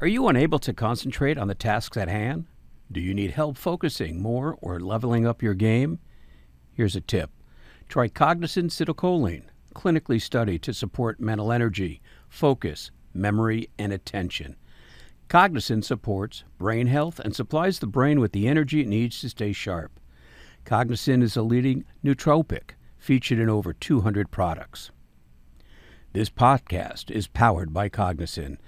Are you unable to concentrate on the tasks at hand? Do you need help focusing more or leveling up your game? Here's a tip try Cognizin Citicoline, clinically studied to support mental energy, focus, memory, and attention. Cognizin supports brain health and supplies the brain with the energy it needs to stay sharp. Cognizin is a leading nootropic featured in over 200 products. This podcast is powered by Cognizin.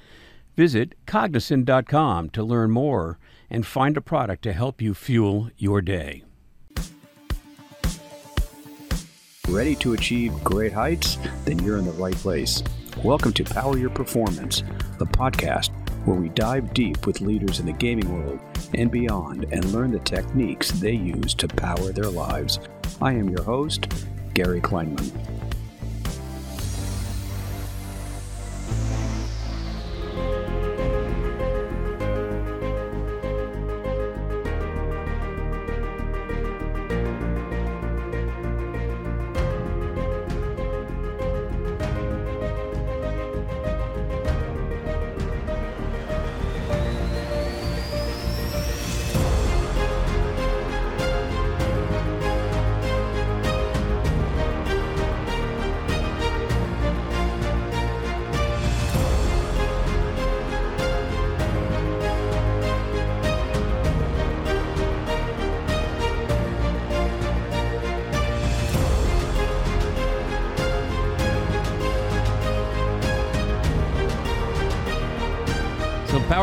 Visit cognizin.com to learn more and find a product to help you fuel your day. Ready to achieve great heights? Then you're in the right place. Welcome to Power Your Performance, the podcast where we dive deep with leaders in the gaming world and beyond and learn the techniques they use to power their lives. I am your host, Gary Kleinman.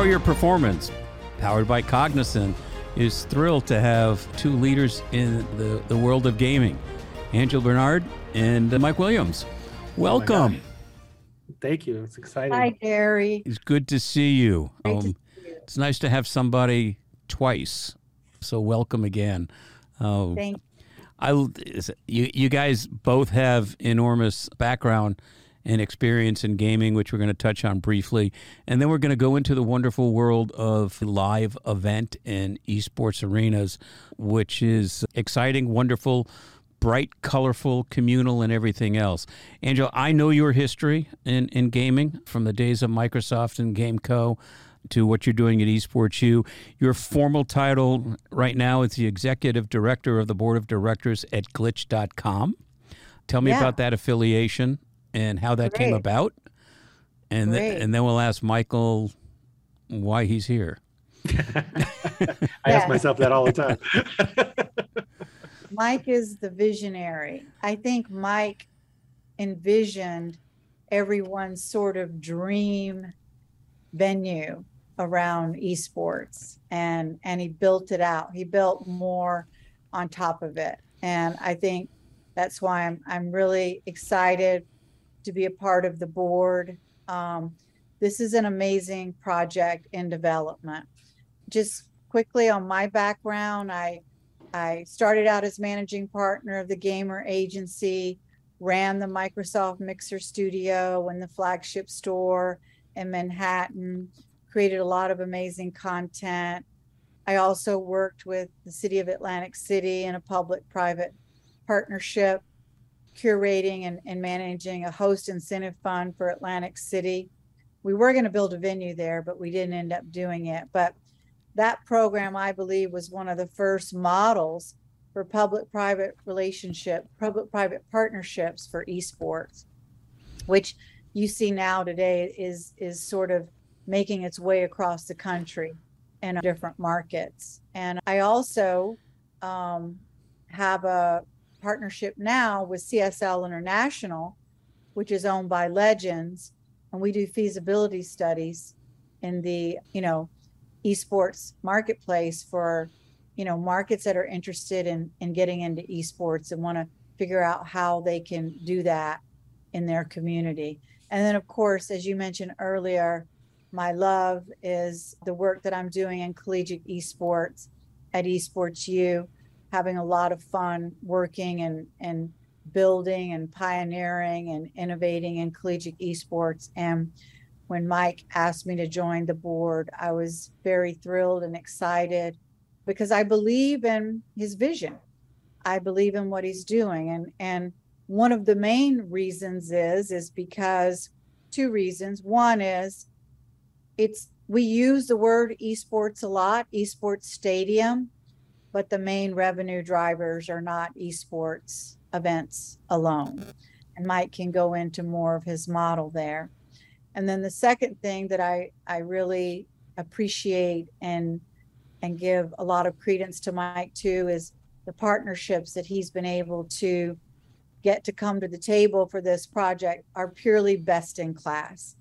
Power Your Performance, powered by Cognizin, is thrilled to have two leaders in the, the world of gaming, Angel Bernard and uh, Mike Williams. Welcome. Oh Thank you. It's exciting. Hi, Gary. It's good to see you. Um, see you. It's nice to have somebody twice. So welcome again. Uh, Thank I, you, you guys both have enormous background and experience in gaming, which we're going to touch on briefly. And then we're going to go into the wonderful world of live event and esports arenas, which is exciting, wonderful, bright, colorful, communal, and everything else. Angel, I know your history in, in gaming from the days of Microsoft and GameCo to what you're doing at Esports U. Your formal title right now is the executive director of the board of directors at glytch.com. Tell me yeah. about that affiliation and how that Great. came about. And, th- and then we'll ask Michael why he's here. I ask myself that all the time. Mike is the visionary. I think Mike envisioned everyone's sort of dream venue around esports and and he built it out. He built more on top of it. And I think that's why I'm I'm really excited to be a part of the board. Um, this is an amazing project in development. Just quickly on my background, I I started out as managing partner of the Gamer Agency, ran the Microsoft Mixer Studio and the flagship store in Manhattan, created a lot of amazing content. I also worked with the City of Atlantic City in a public private partnership curating and, and managing a host incentive fund for Atlantic City. We were going to build a venue there, but we didn't end up doing it. But that program, I believe, was one of the first models for public private relationship, public private partnerships for esports, which you see now today is is sort of making its way across the country in different markets. And I also um, have a partnership now with CSL International, which is owned by Legends, and we do feasibility studies in the, you know, esports marketplace for, you know, markets that are interested in in getting into esports and want to figure out how they can do that in their community. And then of course, as you mentioned earlier, my love is the work that I'm doing in collegiate esports at Esports U having a lot of fun working and and building and pioneering and innovating in collegiate esports. And when Mike asked me to join the board, I was very thrilled and excited because I believe in his vision. I believe in what he's doing. And and one of the main reasons is is because two reasons. One is it's we use the word esports a lot, esports stadium, but the main revenue drivers are not esports events alone. And Mike can go into more of his model there. And then the second thing that I I really appreciate and and give a lot of credence to Mike too is the partnerships that he's been able to get to come to the table for this project are purely best in class.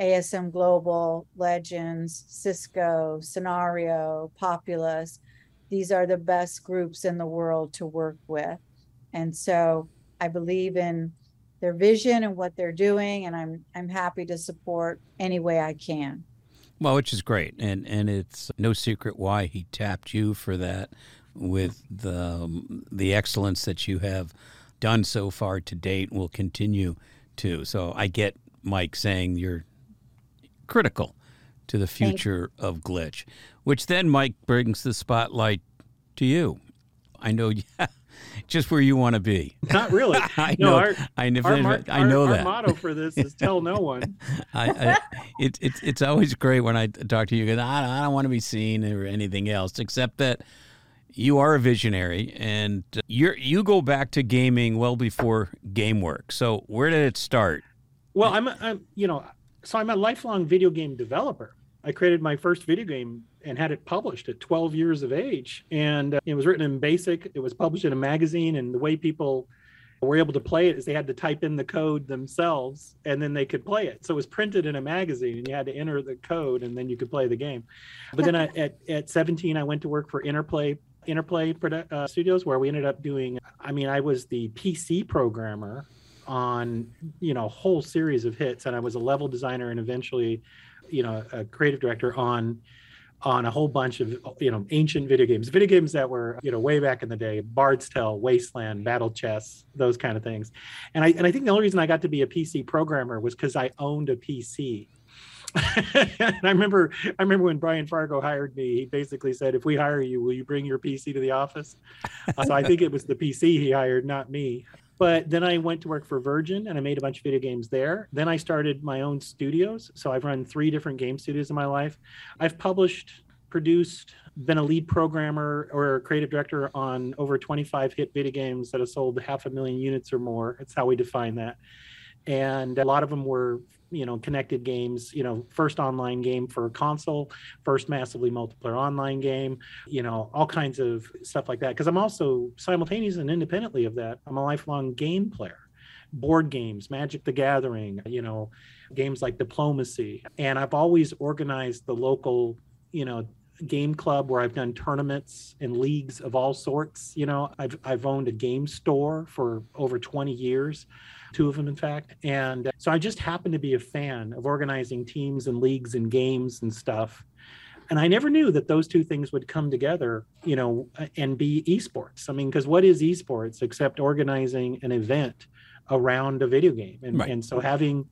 ASM Global, Legends, Cisco, Scenario, Populous. These are the best groups in the world to work with. And so I believe in their vision and what they're doing and I'm I'm happy to support any way I can. Well, which is great, and and it's no secret why he tapped you for that, with the um, the excellence that you have done so far to date, will continue to. So I get Mike saying you're critical to the future of Glytch, which then Mike brings the spotlight to you. I know, yeah, just where you want to be. Not really. I No, know. our- I, never, Our, mar- I know our, that. Our motto for this is tell no one. I, I it, it's it's always great when I talk to you because I, I don't want to be seen or anything else except that you are a visionary and uh, you're you go back to gaming well before GameWorks. So where did it start? Well, I'm, a, I'm, you know, so I'm a lifelong video game developer. I created my first video game and had it published at 12 years of age, and uh, it was written in BASIC. It was published in a magazine, and the way people were able to play it is they had to type in the code themselves, and then they could play it. So it was printed in a magazine, and you had to enter the code, and then you could play the game. But then I, at at 17, I went to work for Interplay Interplay Produ- uh, Studios, where we ended up doing. I mean, I was the PC programmer on you know a whole series of hits and i was a level designer and eventually you know a creative director on on a whole bunch of you know ancient video games video games that were you know way back in the day bard's tale wasteland battle chess those kind of things and i and i think the only reason i got to be a pc programmer was because i owned a pc and I remember, I remember when Brian Fargo hired me. He basically said, "If we hire you, will you bring your PC to the office?" So I think it was the PC he hired, not me. But then I went to work for Virgin and I made a bunch of video games there. Then I started my own studios. So I've run three different game studios in my life. I've published, produced, been a lead programmer or creative director on over 25 hit video games that have sold half a million units or more. That's how we define that. And a lot of them were, you know, connected games, you know, first online game for a console, first massively multiplayer online game, you know, all kinds of stuff like that. Because I'm also simultaneous and independently of that, I'm a lifelong game player. Board games, Magic the Gathering, you know, games like Diplomacy. And I've always organized the local, you know, game club where I've done tournaments and leagues of all sorts. You know, I've, I've owned a game store for over 20 years, two of them, in fact. And so I just happen to be a fan of organizing teams and leagues and games and stuff. And I never knew that those two things would come together, you know, and be esports. I mean, because what is esports except organizing an event around a video game? And, Right. and so having,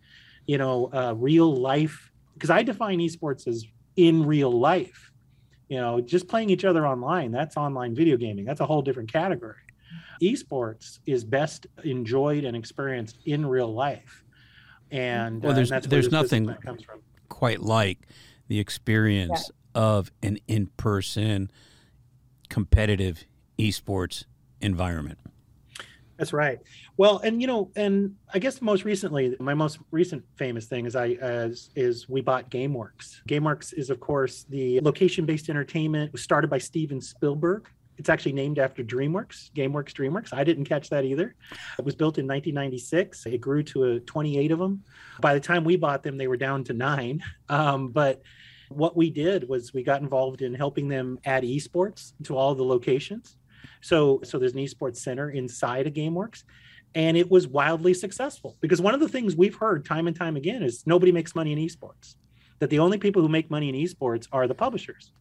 you know, uh, real life, because I define esports as in real life you know just playing each other online that's online video gaming that's a whole different category esports is best enjoyed and experienced in real life and Well, uh, there's- and that's there's this nothing- comes from Quite like the experience of an in-person competitive esports environment. That's right. Well, and you know, and I guess most recently, my most recent famous thing is I as is we bought GameWorks. GameWorks is of course the location-based entertainment It was started by Steven Spielberg. It's actually named after DreamWorks, GameWorks DreamWorks. I didn't catch that either. It was built in 1996. It grew to a 28 of them. By the time we bought them, they were down to nine. Um, but what we did was we got involved in helping them add esports to all the locations. So, so there's an esports center inside of GameWorks, and it was wildly successful because one of the things we've heard time and time again is nobody makes money in esports. That the only people who make money in esports are the publishers.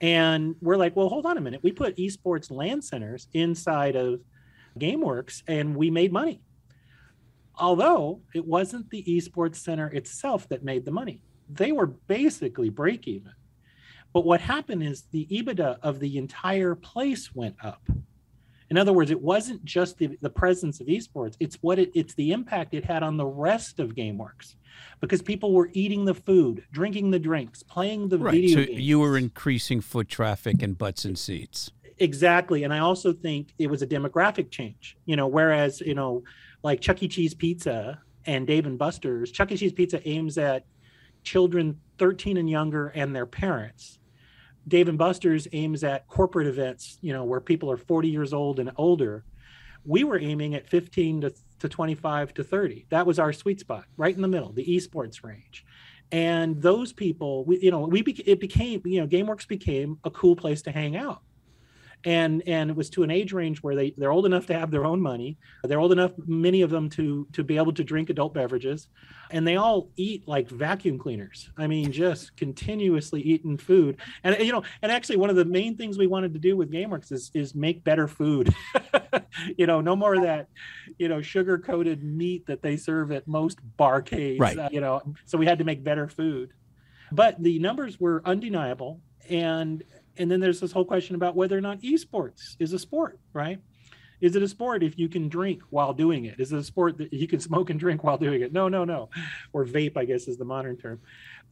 And we're like, well, hold on a minute. We put esports land centers inside of GameWorks, and we made money. Although it wasn't the esports center itself that made the money, they were basically break even. But what happened is the EBITDA of the entire place went up. In other words, it wasn't just the, the presence of esports, it's what it, it's the impact it had on the rest of GameWorks because people were eating the food, drinking the drinks, playing the Right. video So games. you were increasing foot traffic and butts and seats. exactly and i also think it was a demographic change you know whereas you know like chuck e cheese pizza and dave and buster's chuck e cheese pizza aims at children 13 and younger and their parents dave and buster's aims at corporate events you know where people are 40 years old and older. We were aiming at 15 to, to 25 to 30 that was our sweet spot right in the middle the esports range. And those people we, you know we bec- it became you know gameworks became a cool place to hang out and and it was to an age range where they they're old enough to have their own money. They're old enough many of them to to be able to drink adult beverages. And they all eat like vacuum cleaners. I mean just continuously eating food. And you know and actually one of the main things we wanted to do with gameworks is is make better food. You know no more of that you know sugar coated meat that they serve at most barcades Right. uh, you know. So we had to make better food. But the numbers were undeniable. And and then there's this whole question about whether or not esports is a sport right? Is it a sport if you can drink while doing it? Is it a sport that you can smoke and drink while doing it? No no no. Or vape i guess is the modern term.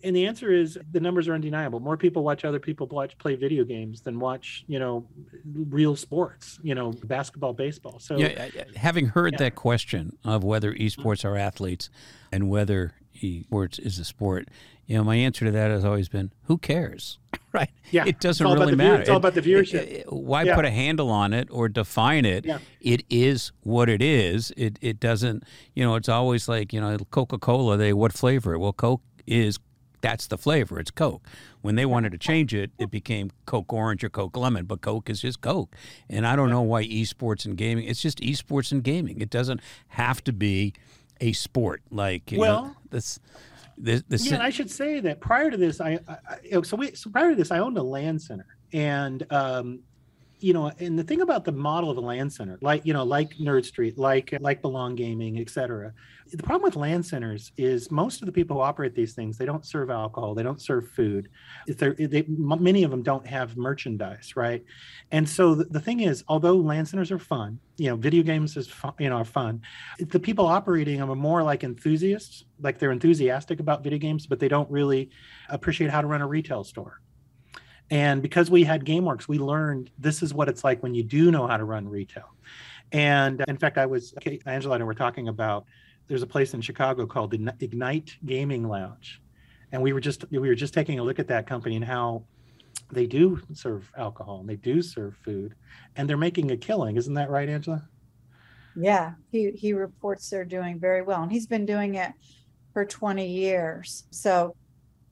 And the answer is the numbers are undeniable. More people watch other people watch play video games than watch you know real sports you know basketball baseball. So Yeah, having heard Yeah. that question of whether esports mm-hmm. are athletes and whether esports is a sport, you know, my answer to that has always been, who cares? right? Yeah, It doesn't it's all about really the view- matter. it's all about the viewership. it- it- why Yeah. put a handle on it or define it? Yeah. It is what it is. It it doesn't, you know, it's always like, you know, Coca-Cola, they what flavor? Well, Coke is that's the flavor. It's Coke. When they wanted to change it, it became Coke Orange or Coke Lemon, but Coke is just Coke. And I don't know why esports and gaming. It's just esports and gaming. It doesn't have to be a sport. Like you know, Well- this, this, this yeah, I should say that prior to this, I, I I- so we so prior to this, I owned a land center, and um, you know, and the thing about the model of a land center, like you know, like Nerd Street, like like Belong Gaming, et cetera, the problem with land centers is most of the people who operate these things, they don't serve alcohol, they don't serve food. If they're, they, many of them don't have merchandise, right? And so the, the thing is, although land centers are fun, you know, video games is fun, you know, are fun. The people operating them are more like enthusiasts, like they're enthusiastic about video games, but they don't really appreciate how to run a retail store. And because we had GameWorks, we learned this is what it's like when you do know how to run retail. And uh, in fact, I was okay, Angela and I were talking about there's a place in Chicago called the Ignite Gaming Lounge, and we were just we were just taking a look at that company and how they do serve alcohol and they do serve food, and they're making a killing. Isn't that right, Angela? Yeah, he, he reports they're doing very well and he's been doing it for 20 years. So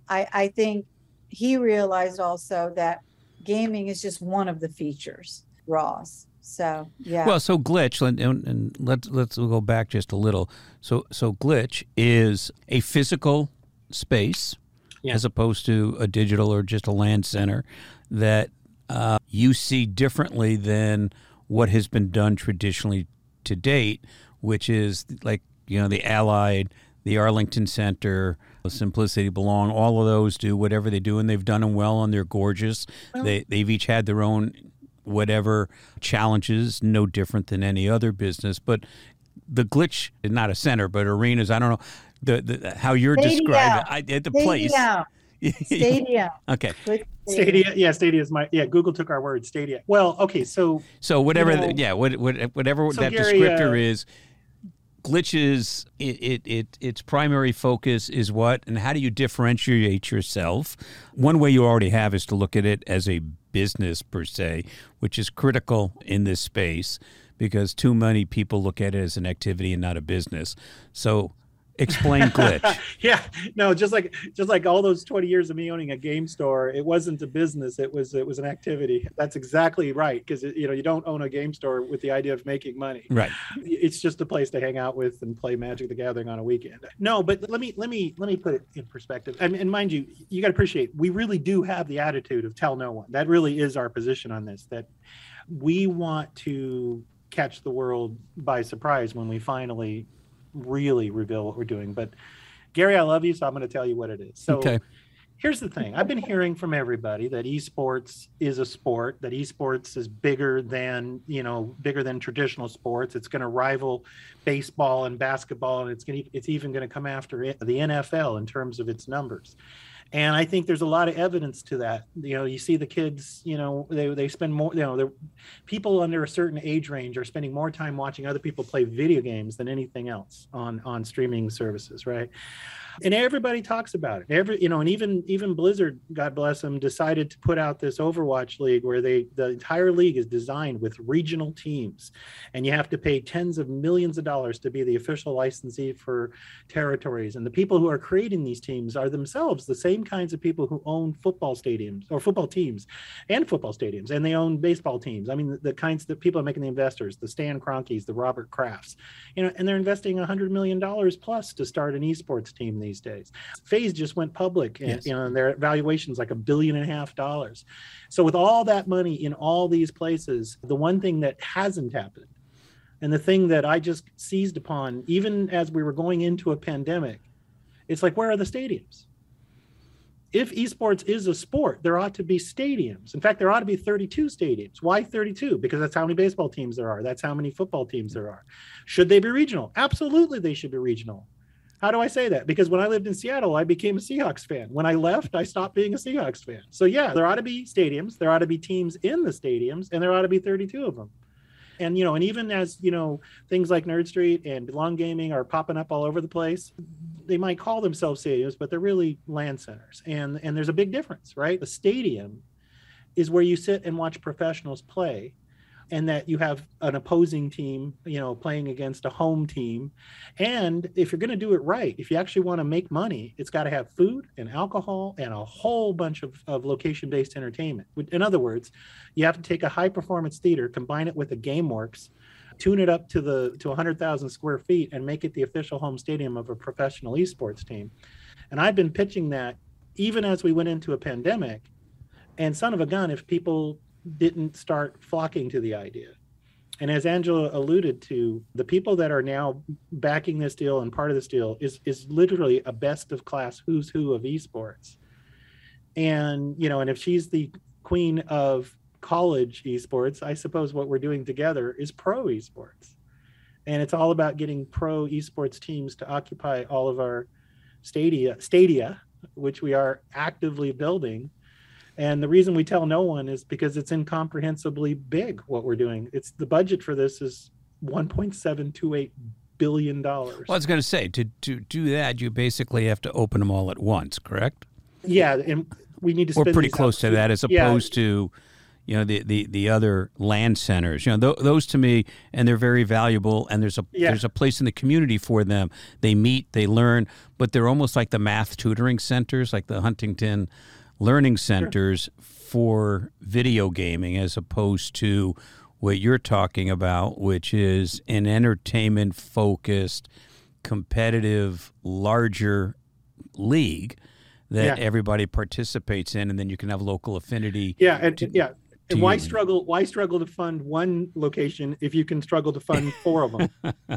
I, I think he realized also that gaming is just one of the features, Ross. So, yeah. Well, so Glytch, and, and, and let's let's go back just a little. So so Glytch is a physical space, Yeah. as opposed to a digital or just a land center that uh, you see differently than what has been done traditionally to date, which is like you know the Allied, the Arlington Center. Simplicity Belong, all of those do whatever they do, and they've done them well, and they're gorgeous. they they've each had their own whatever challenges, no different than any other business. But the Glytch is not a center, but arenas. I don't know the, the how you're Stadium. describing I, at the place. Stadium. Stadium. okay, Good Stadia, yeah, Stadia is my yeah. Google took our word, Stadia. Well, okay, so so whatever, know- the, yeah, what, what, whatever So, that Gary, descriptor uh, is. Glitches, it, it, it, its primary focus is what, and how do you differentiate yourself? One way you already have is to look at it as a business per se, which is critical in this space because too many people look at it as an activity and not a business. So, explain Glytch. yeah, no, just like just like all those 20 years of me owning a game store, it wasn't a business, it was it was an activity. That's exactly right because you know, you don't own a game store with the idea of making money. right. It's just a place to hang out with and play Magic the Gathering on a weekend. No, but let me let me let me put it in perspective. And, and mind you, you got to appreciate we really do have the attitude of tell no one. That really is our position on this that we want to catch the world by surprise when we finally really reveal what we're doing. But Gary, I love you, so I'm going to tell you what it is. So Okay. here's the thing I've been hearing from everybody that esports is a sport, that esports is bigger than, you know, bigger than traditional sports. It's going to rival baseball and basketball, and it's going to, it's even going to come after it, the NFL in terms of its numbers and i think there's a lot of evidence to that. You know you see the kids you know they, they spend more you know people under a certain age range are spending more time watching other people play video games than anything else on on streaming services right and everybody talks about it. Every you know and even even blizzard god bless them decided to put out this overwatch league where they the entire league is designed with regional teams. And you have to pay tens of millions of dollars to be the official licensee for territories. And the people who are creating these teams are themselves the same kinds of people who own football stadiums or football teams and football stadiums. And they own baseball teams. I mean the, the kinds that people are making the investors the stan Kroenkes the robert krafts you know and they're investing 100 million dollars plus to start an esports team these days. FaZe just went public, and yes. you know, and their valuation's like a billion and a half dollars. So with all that money in all these places, the one thing that hasn't happened, and the thing that I just seized upon, even as we were going into a pandemic, it's like, where are the stadiums? if esports is a sport, there ought to be stadiums. In fact, there ought to be 32 stadiums. Why 32? Because that's how many baseball teams there are. That's how many football teams there are. Should they be regional? Absolutely, they should be regional. How do I say that? Because when I lived in Seattle, I became a Seahawks fan. When I left, I stopped being a Seahawks fan. So yeah, there ought to be stadiums, there ought to be teams in the stadiums, and there ought to be 32 of them. And you know, and even as you know, things like Nerd Street and Belong Gaming are popping up all over the place. They might call themselves stadiums, but they're really land centers. And and there's a big difference, right? The stadium is where you sit and watch professionals play and that you have an opposing team, you know, playing against a home team. And if you're going to do it right, if you actually want to make money, it's got to have food and alcohol and a whole bunch of, of location based entertainment. In other words, you have to take a high performance theater, combine it with a GameWorks, tune it up to the to 100,000 square feet, and make it the official home stadium of a professional esports team. And I've been pitching that even as we went into a pandemic. And son of a gun, if people didn't start flocking to the idea. And as Angela alluded to, the people that are now backing this deal and part of this deal is is literally a best of class who's who of esports. And you know, and if she's the queen of college esports, I suppose what we're doing together is pro esports. And it's all about getting pro esports teams to occupy all of our stadia stadia, which we are actively building and the reason we tell no one is because it's incomprehensibly big what we're doing. It's the budget for this is 1.728 billion dollars. Well, I was going to say to to do that, you basically have to open them all at once, correct? Yeah, and we need to. We're pretty close to that, as opposed yeah. to, you know, the, the the other land centers. You know, th- those to me, and they're very valuable. And there's a yeah. there's a place in the community for them. They meet, they learn, but they're almost like the math tutoring centers, like the Huntington learning centers sure. for video gaming as opposed to what you're talking about, which is an entertainment focused, competitive, larger league that yeah. everybody participates in, and then you can have local affinity. Yeah, and, to, yeah. And why struggle? Why struggle to fund one location if you can struggle to fund four of them?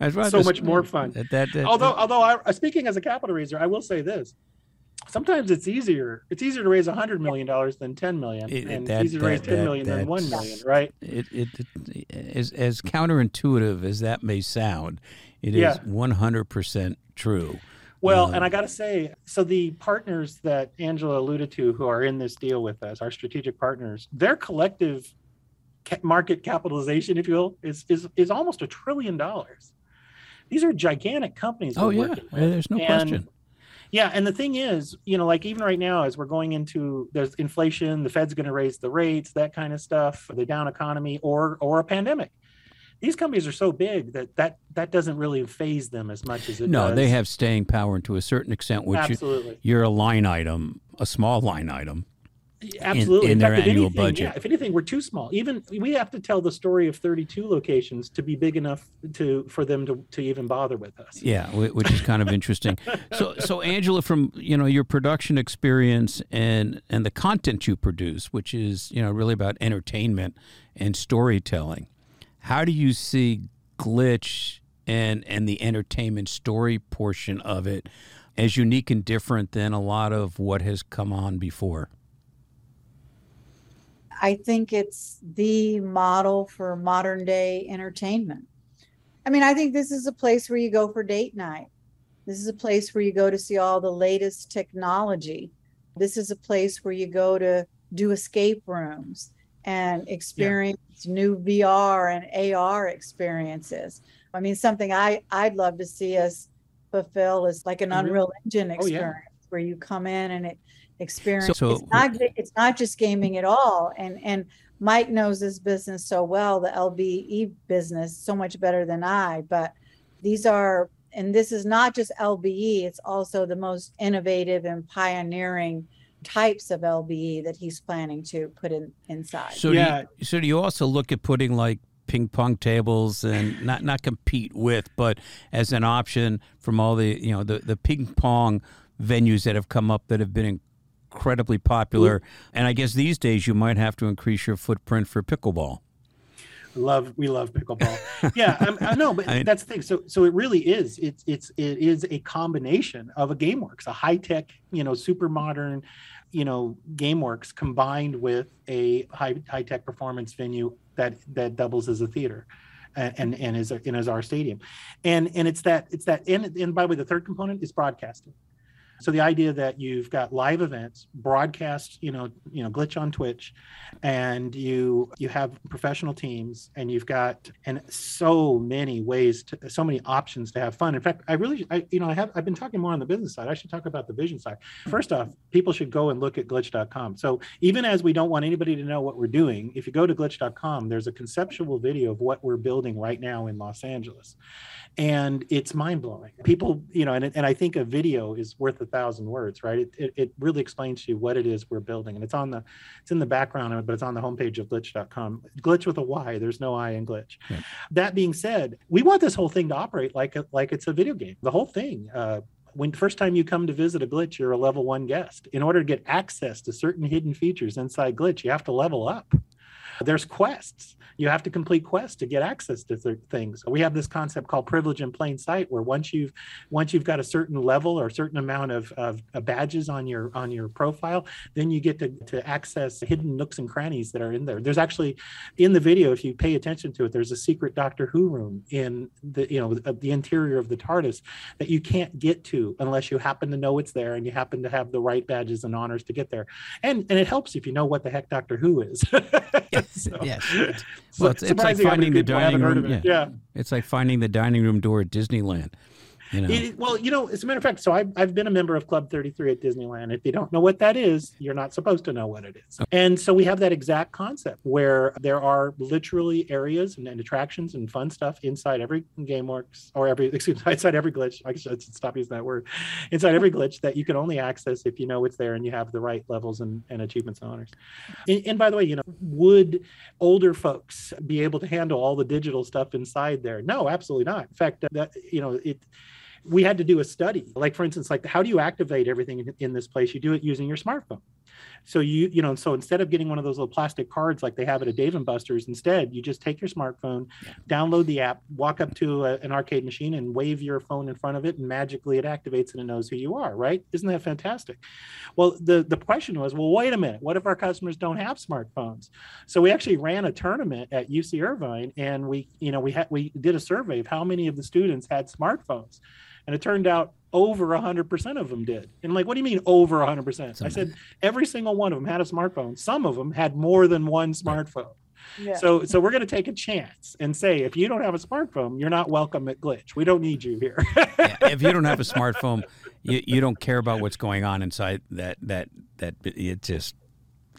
yeah. So much more fun. That, that, that, although, although I, speaking as a capital raiser, I will say this: sometimes it's easier. It's easier to raise a hundred million dollars than ten million, it, and that, it's easier to raise ten that, million than one million, right? It, it, it, as as counterintuitive as that may sound, it is one hundred percent true. Well, um, and I got to say, so the partners that Angela alluded to, who are in this deal with us, our strategic partners, their collective market capitalization, if you will, is is is almost a trillion dollars. These are gigantic companies. Oh yeah, there's no and, question yeah, and the thing is, you know, like even right now, as we're going into there's inflation, the Fed's going to raise the rates, that kind of stuff, the down economy, or or a pandemic. These companies are so big that that that doesn't really phase them as much as it does. no, does. they have staying power to a certain extent, which Absolutely. You, you're a line item, a small line item absolutely in, in their fact, annual anything, budget. Yeah, if anything, we're too small. Even we have to tell the story of 32 locations to be big enough to for them to, to even bother with us. Yeah, which is kind of interesting. so, so Angela, from you know your production experience and and the content you produce, which is you know really about entertainment and storytelling, how do you see Glytch and and the entertainment story portion of it? as unique and different than a lot of what has come on before? I think it's the model for modern day entertainment. I mean, I think this is a place where you go for date night. This is a place where you go to see all the latest technology. This is a place where you go to do escape rooms and experience yeah. new VR and AR experiences. I mean, something I I'd love to see us fulfill is like an mm-hmm. Unreal Engine experience oh, yeah. where you come in and it experience. So, it's not it's not just gaming at all. And and Mike knows this business so well, the LBE business, so much better than I. But these are and this is not just LBE, it's also the most innovative and pioneering types of LBE that he's planning to put in inside. So yeah. Do you, so do you also look at putting like ping pong tables and not not compete with, but as an option from all the you know the the ping pong venues that have come up that have been incredibly popular. And I guess these days you might have to increase your footprint for pickleball. Love we love pickleball. yeah, I'm, I know, but I, that's the thing. So so it really is. It's it's it is a combination of a GameWorks, a high tech, you know, super modern, you know, GameWorks combined with a high high tech performance venue that that doubles as a theater and and, and is and is our stadium and and it's that it's that and, and by the way the third component is broadcasting so the idea that you've got live events, broadcast, you know, you know, Glytch on Twitch, and you you have professional teams, and you've got and so many ways to so many options to have fun. In fact, I really, I you know, I have I've been talking more on the business side. I should talk about the vision side. First off, people should go and look at glytch.com. So even as we don't want anybody to know what we're doing, if you go to glytch.com, there's a conceptual video of what we're building right now in Los Angeles and it's mind blowing. People, you know, and, and I think a video is worth a thousand words, right? It, it, it, really explains to you what it is we're building, and it's on the, it's in the background, but it's on the homepage of glytch.com. Glitch with a Y. There's no I in glitch. Yeah. That being said, we want this whole thing to operate like a, like it's a video game. The whole thing. Uh, when first time you come to visit a Glytch you're a level one guest in order to get access to certain hidden features inside Glytch you have to level up there's quests. You have to complete quests to get access to th- things. We have this concept called privilege in plain sight, where once you've once you've got a certain level or a certain amount of, of, of badges on your on your profile, then you get to, to access hidden nooks and crannies that are in there. There's actually in the video, if you pay attention to it, there's a secret Doctor Who room in the you know the interior of the TARDIS that you can't get to unless you happen to know it's there and you happen to have the right badges and honors to get there. And and it helps if you know what the heck Doctor Who is. so, yes. Well, it's, it's like finding the dining room. Yeah. yeah. It's like finding the dining room door at Disneyland. You know. It, well, you know, as a matter of fact, so I've, I've been a member of Club 33 at Disneyland. If you don't know what that is, you're not supposed to know what it is. And so we have that exact concept where there are literally areas and, and attractions and fun stuff inside every GameWorks or every, excuse me, inside every Glytch. I should stop using that word. Inside every Glytch that you can only access if you know it's there and you have the right levels and, and achievements and honors. And, and by the way, you know, would older folks be able to handle all the digital stuff inside there? No, absolutely not. In fact, uh, that, you know, it, we had to do a study. Like for instance like how do you activate everything in, in, this place? You do it using your smartphone. So you you know so instead of getting one of those little plastic cards like they have at a dave and buster's instead you just take your smartphone download the app walk up to a, an arcade machine and wave your phone in front of it and magically it activates and it knows who you are right? Isn't that fantastic? Well the the question was well wait a minute. What if our customers don't have smartphones? So we actually ran a tournament at uc irvine and we you know we had we did a survey of how many of the students had smartphones and it turned out over 100% of them did. And like, what do you mean over 100%? I said every single one of them had a smartphone. Some of them had more than one smartphone. Yeah. So, so we're going to take a chance and say, if you don't have a smartphone, you're not welcome at Glytch. We don't need you here. yeah, if you don't have a smartphone, you, you don't care about what's going on inside that that that it just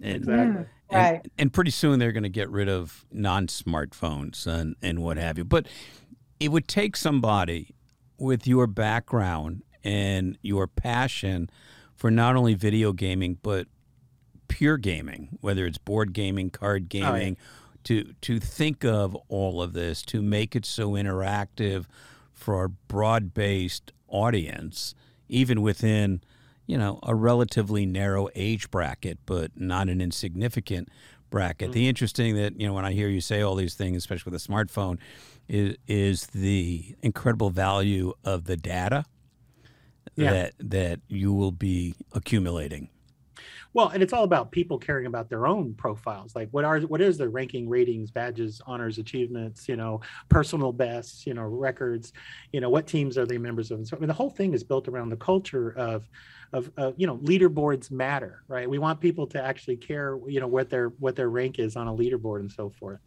and, exactly. And, right. And pretty soon they're going to get rid of non-smartphones and and what have you. But it would take somebody with your background and your passion for not only video gaming but pure gaming, whether it's board gaming, card gaming, oh, yeah. to to think of all of this to make it so interactive for a broad-based audience, even within you know a relatively narrow age bracket, but not an insignificant bracket. Mm-hmm. The interesting that you know when I hear you say all these things, especially with a smartphone, is is the incredible value of the data Yeah. that that you will be accumulating. Well, and it's all about people caring about their own profiles. Like what are what is their ranking, ratings, badges, honors, achievements, you know, personal bests, you know, records, you know, what teams are they members of? And so I mean the whole thing is built around the culture of of uh, you know leaderboards matter right? We want people to actually care you know what their what their rank is on a leaderboard and so forth.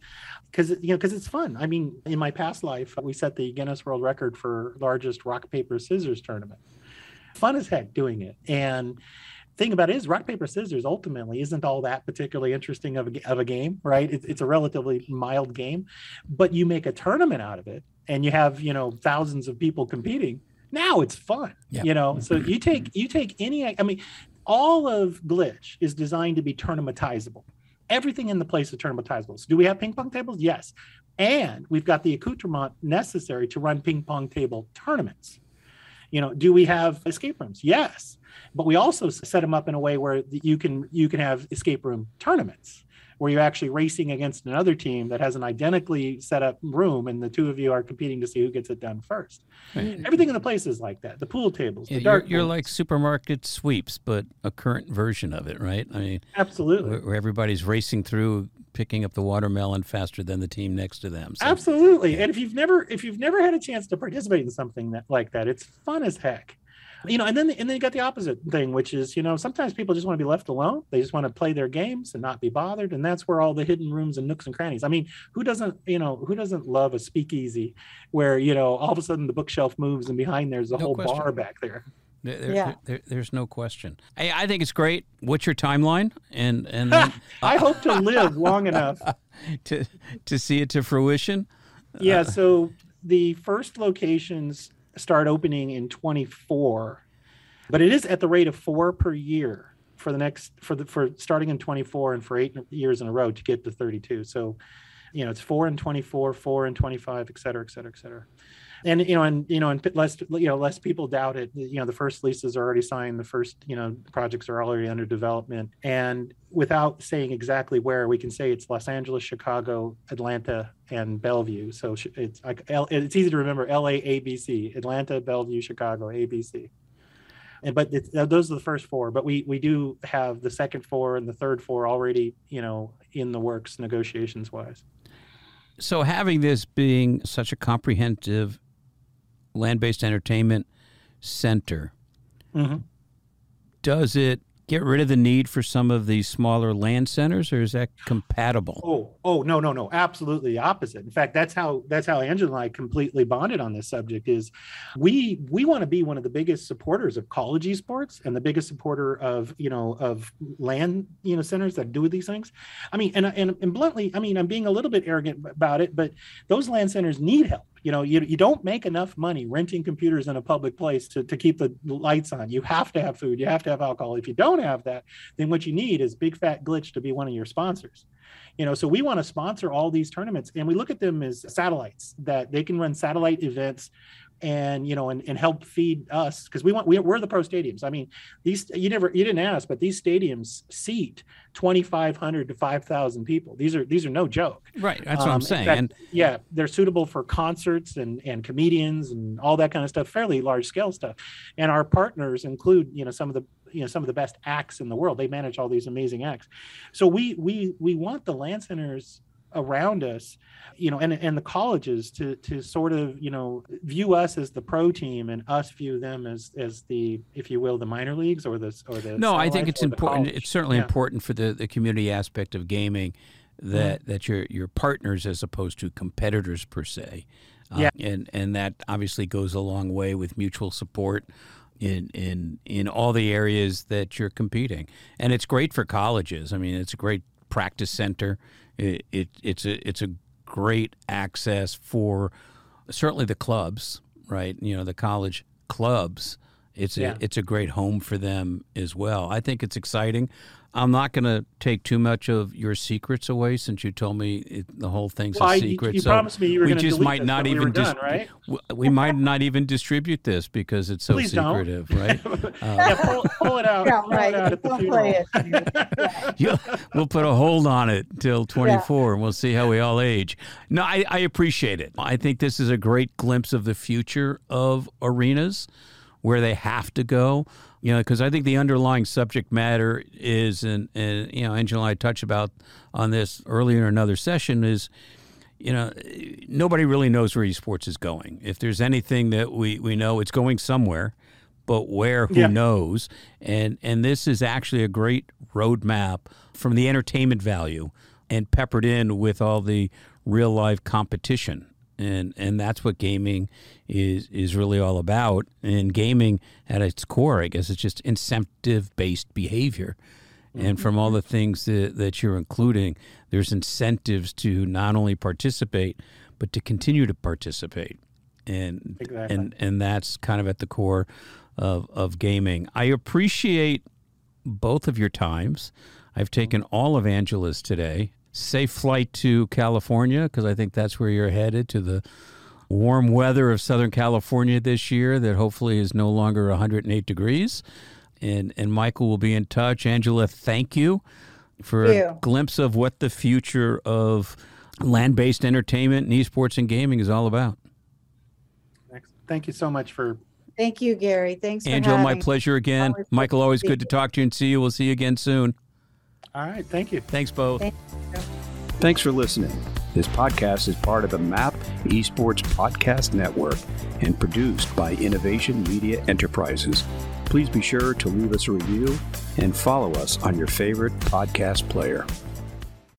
Because you know because it's fun. I mean in my past life we set the guinness world record for largest rock paper scissors tournament. Fun as heck doing it. And thing about it is rock paper scissors ultimately isn't all that particularly interesting of a, of a game right? It's, it's a relatively mild game but you make a tournament out of it and you have you know thousands of people competing now it's fun Yeah. you know? So you take mm-hmm. you take any i mean all of Glytch is designed to be tournamentizable. Everything in the place is tournamentizable. So do we have ping pong tables? Yes. And we've got the accoutrement necessary to run ping pong table tournaments. You know do we have escape rooms? Yes. But we also set them up in a way where you can you can have escape room tournaments where you're actually racing against another team that has an identically set up room and the two of you are competing to see who gets it done first. Right. everything in the place is like that. The pool tables the Yeah, you're, you're like supermarket sweeps, but a current version of it, right? I mean, absolutely. where, where everybody's racing through, picking up the watermelon faster than the team next to them. So, absolutely. and if you've never if you've never had a chance to participate in something that like that it's fun as heck you know and then and then you got the opposite thing which is you know sometimes people just want to be left alone they just want to play their games and not be bothered and that's where all the hidden rooms and nooks and crannies i mean who doesn't you know who doesn't love a speakeasy where you know all of a sudden the bookshelf moves and behind there's a No whole question. bar back there There, there- Yeah. there- there's no question. I, I think it's great. What's your timeline? And and then i hope to live long enough to to see it to fruition. yeah uh, so the first locations start opening in 24 but it is at the rate of four per year for the next for the for starting in 24 and for eight years in a row to get to 32 so you know it's four and 24 four and 25 et cetera et cetera et cetera and you know and you know and less you know less people doubt it. You know the first leases are already signed. The first you know projects are already under development. And without saying exactly where we can say it's los angeles chicago atlanta and bellevue. So it's like it's easy to remember la abc atlanta bellevue chicago abc and but those are the first four. But we we do have the second four and the third four already you know in the works negotiations wise So having this being such a comprehensive land-based entertainment center, Mhm. does it get rid of the need for some of these smaller land centers, or is that compatible? Oh, oh no, no, no, absolutely the opposite. In fact, that's how that's how Angela and I completely bonded on this subject. Is we we want to be one of the biggest supporters of college esports and the biggest supporter of you know of land you know centers that do these things. I mean, and and and bluntly, I mean, I'm being a little bit arrogant about it, but those land centers need help. You know, you, you don't make enough money renting computers in a public place to, to keep the lights on. You have to have food, you have to have alcohol. If you don't have that, then what you need is Big Fat Glytch to be one of your sponsors you know so we want to sponsor all these tournaments and we look at them as satellites that they can run satellite events and you know and, and help feed us because we want we, we're the pro stadiums. I mean these you never you didn't ask but these stadiums seat 2500 to 5000 people. These are these are no joke. Right, that's what Um, I'm saying. fact, and yeah they're suitable for concerts and and comedians and all that kind of stuff fairly large scale stuff. And our partners include you know some of the you know some of the best acts in the world. They manage all these amazing acts. So we we we want the land centers around us you know and and the colleges to to sort of you know view us as the pro team and us view them as as the if you will the minor leagues or the or the no, I think it's important. college. It's certainly Yeah. important for the, the community aspect of gaming that that you're you're partners as opposed to competitors per se. Uh, Yeah. and and that obviously goes a long way with mutual support in in in all the areas that you're competing. And it's great for colleges. I mean, it's a great practice center. It, it it's a it's a great access for certainly the clubs, right? You know, the college clubs. It's Yeah. a it's a great home for them as well. I think it's exciting. I'm not going to take too much of your secrets away since you told me it, the whole thing's Well, I- a you- secret. you so promised me you were we gonna just might this not when we even done, right? w- we might not even distribute this because it's so Please don't. secretive, right? yeah, pull, pull it out. Yeah, pull it right. out at the Don't play it. you, we'll put a hold on it till 24 and we'll see how we all age. No, I, I appreciate it. I think this is a great glimpse of the future of arenas where they have to go. You know, because I think the underlying subject matter is, and, and you know, Angela and I touched about on this earlier in another session is, you know, nobody really knows where esports is going. If there's anything that we, we know, it's going somewhere, but where, who Yeah. knows? And and this is actually a great roadmap from the entertainment value and peppered in with all the real life competition. And and that's what gaming is is really all about. And gaming at its core, I guess, it's just incentive based behavior. And from all mm-hmm. the things that, that you're including, there's incentives to not only participate, but to continue to participate. And Exactly. and and that's kind of at the core of, of gaming. I appreciate both of your times. I've mm-hmm. taken all of Angela's today. Safe flight to California because I think that's where you're headed to the warm weather of Southern California this year that hopefully is no longer 108 degrees. And and Michael will be in touch. Angela, thank you for Thank a glimpse of what the future of land-based entertainment and esports and gaming is all about. Thank you so much for Thank you, Gary. Thanks Angela, my pleasure again. Always Michael, always good to talk to you and see you. We'll see you again soon. All right. Thank you. Thanks both. Thank Thanks for listening. This podcast is part of the MAP Esports Podcast Network and produced by Innovation Media Enterprises. Please be sure to leave us a review and follow us on your favorite podcast player.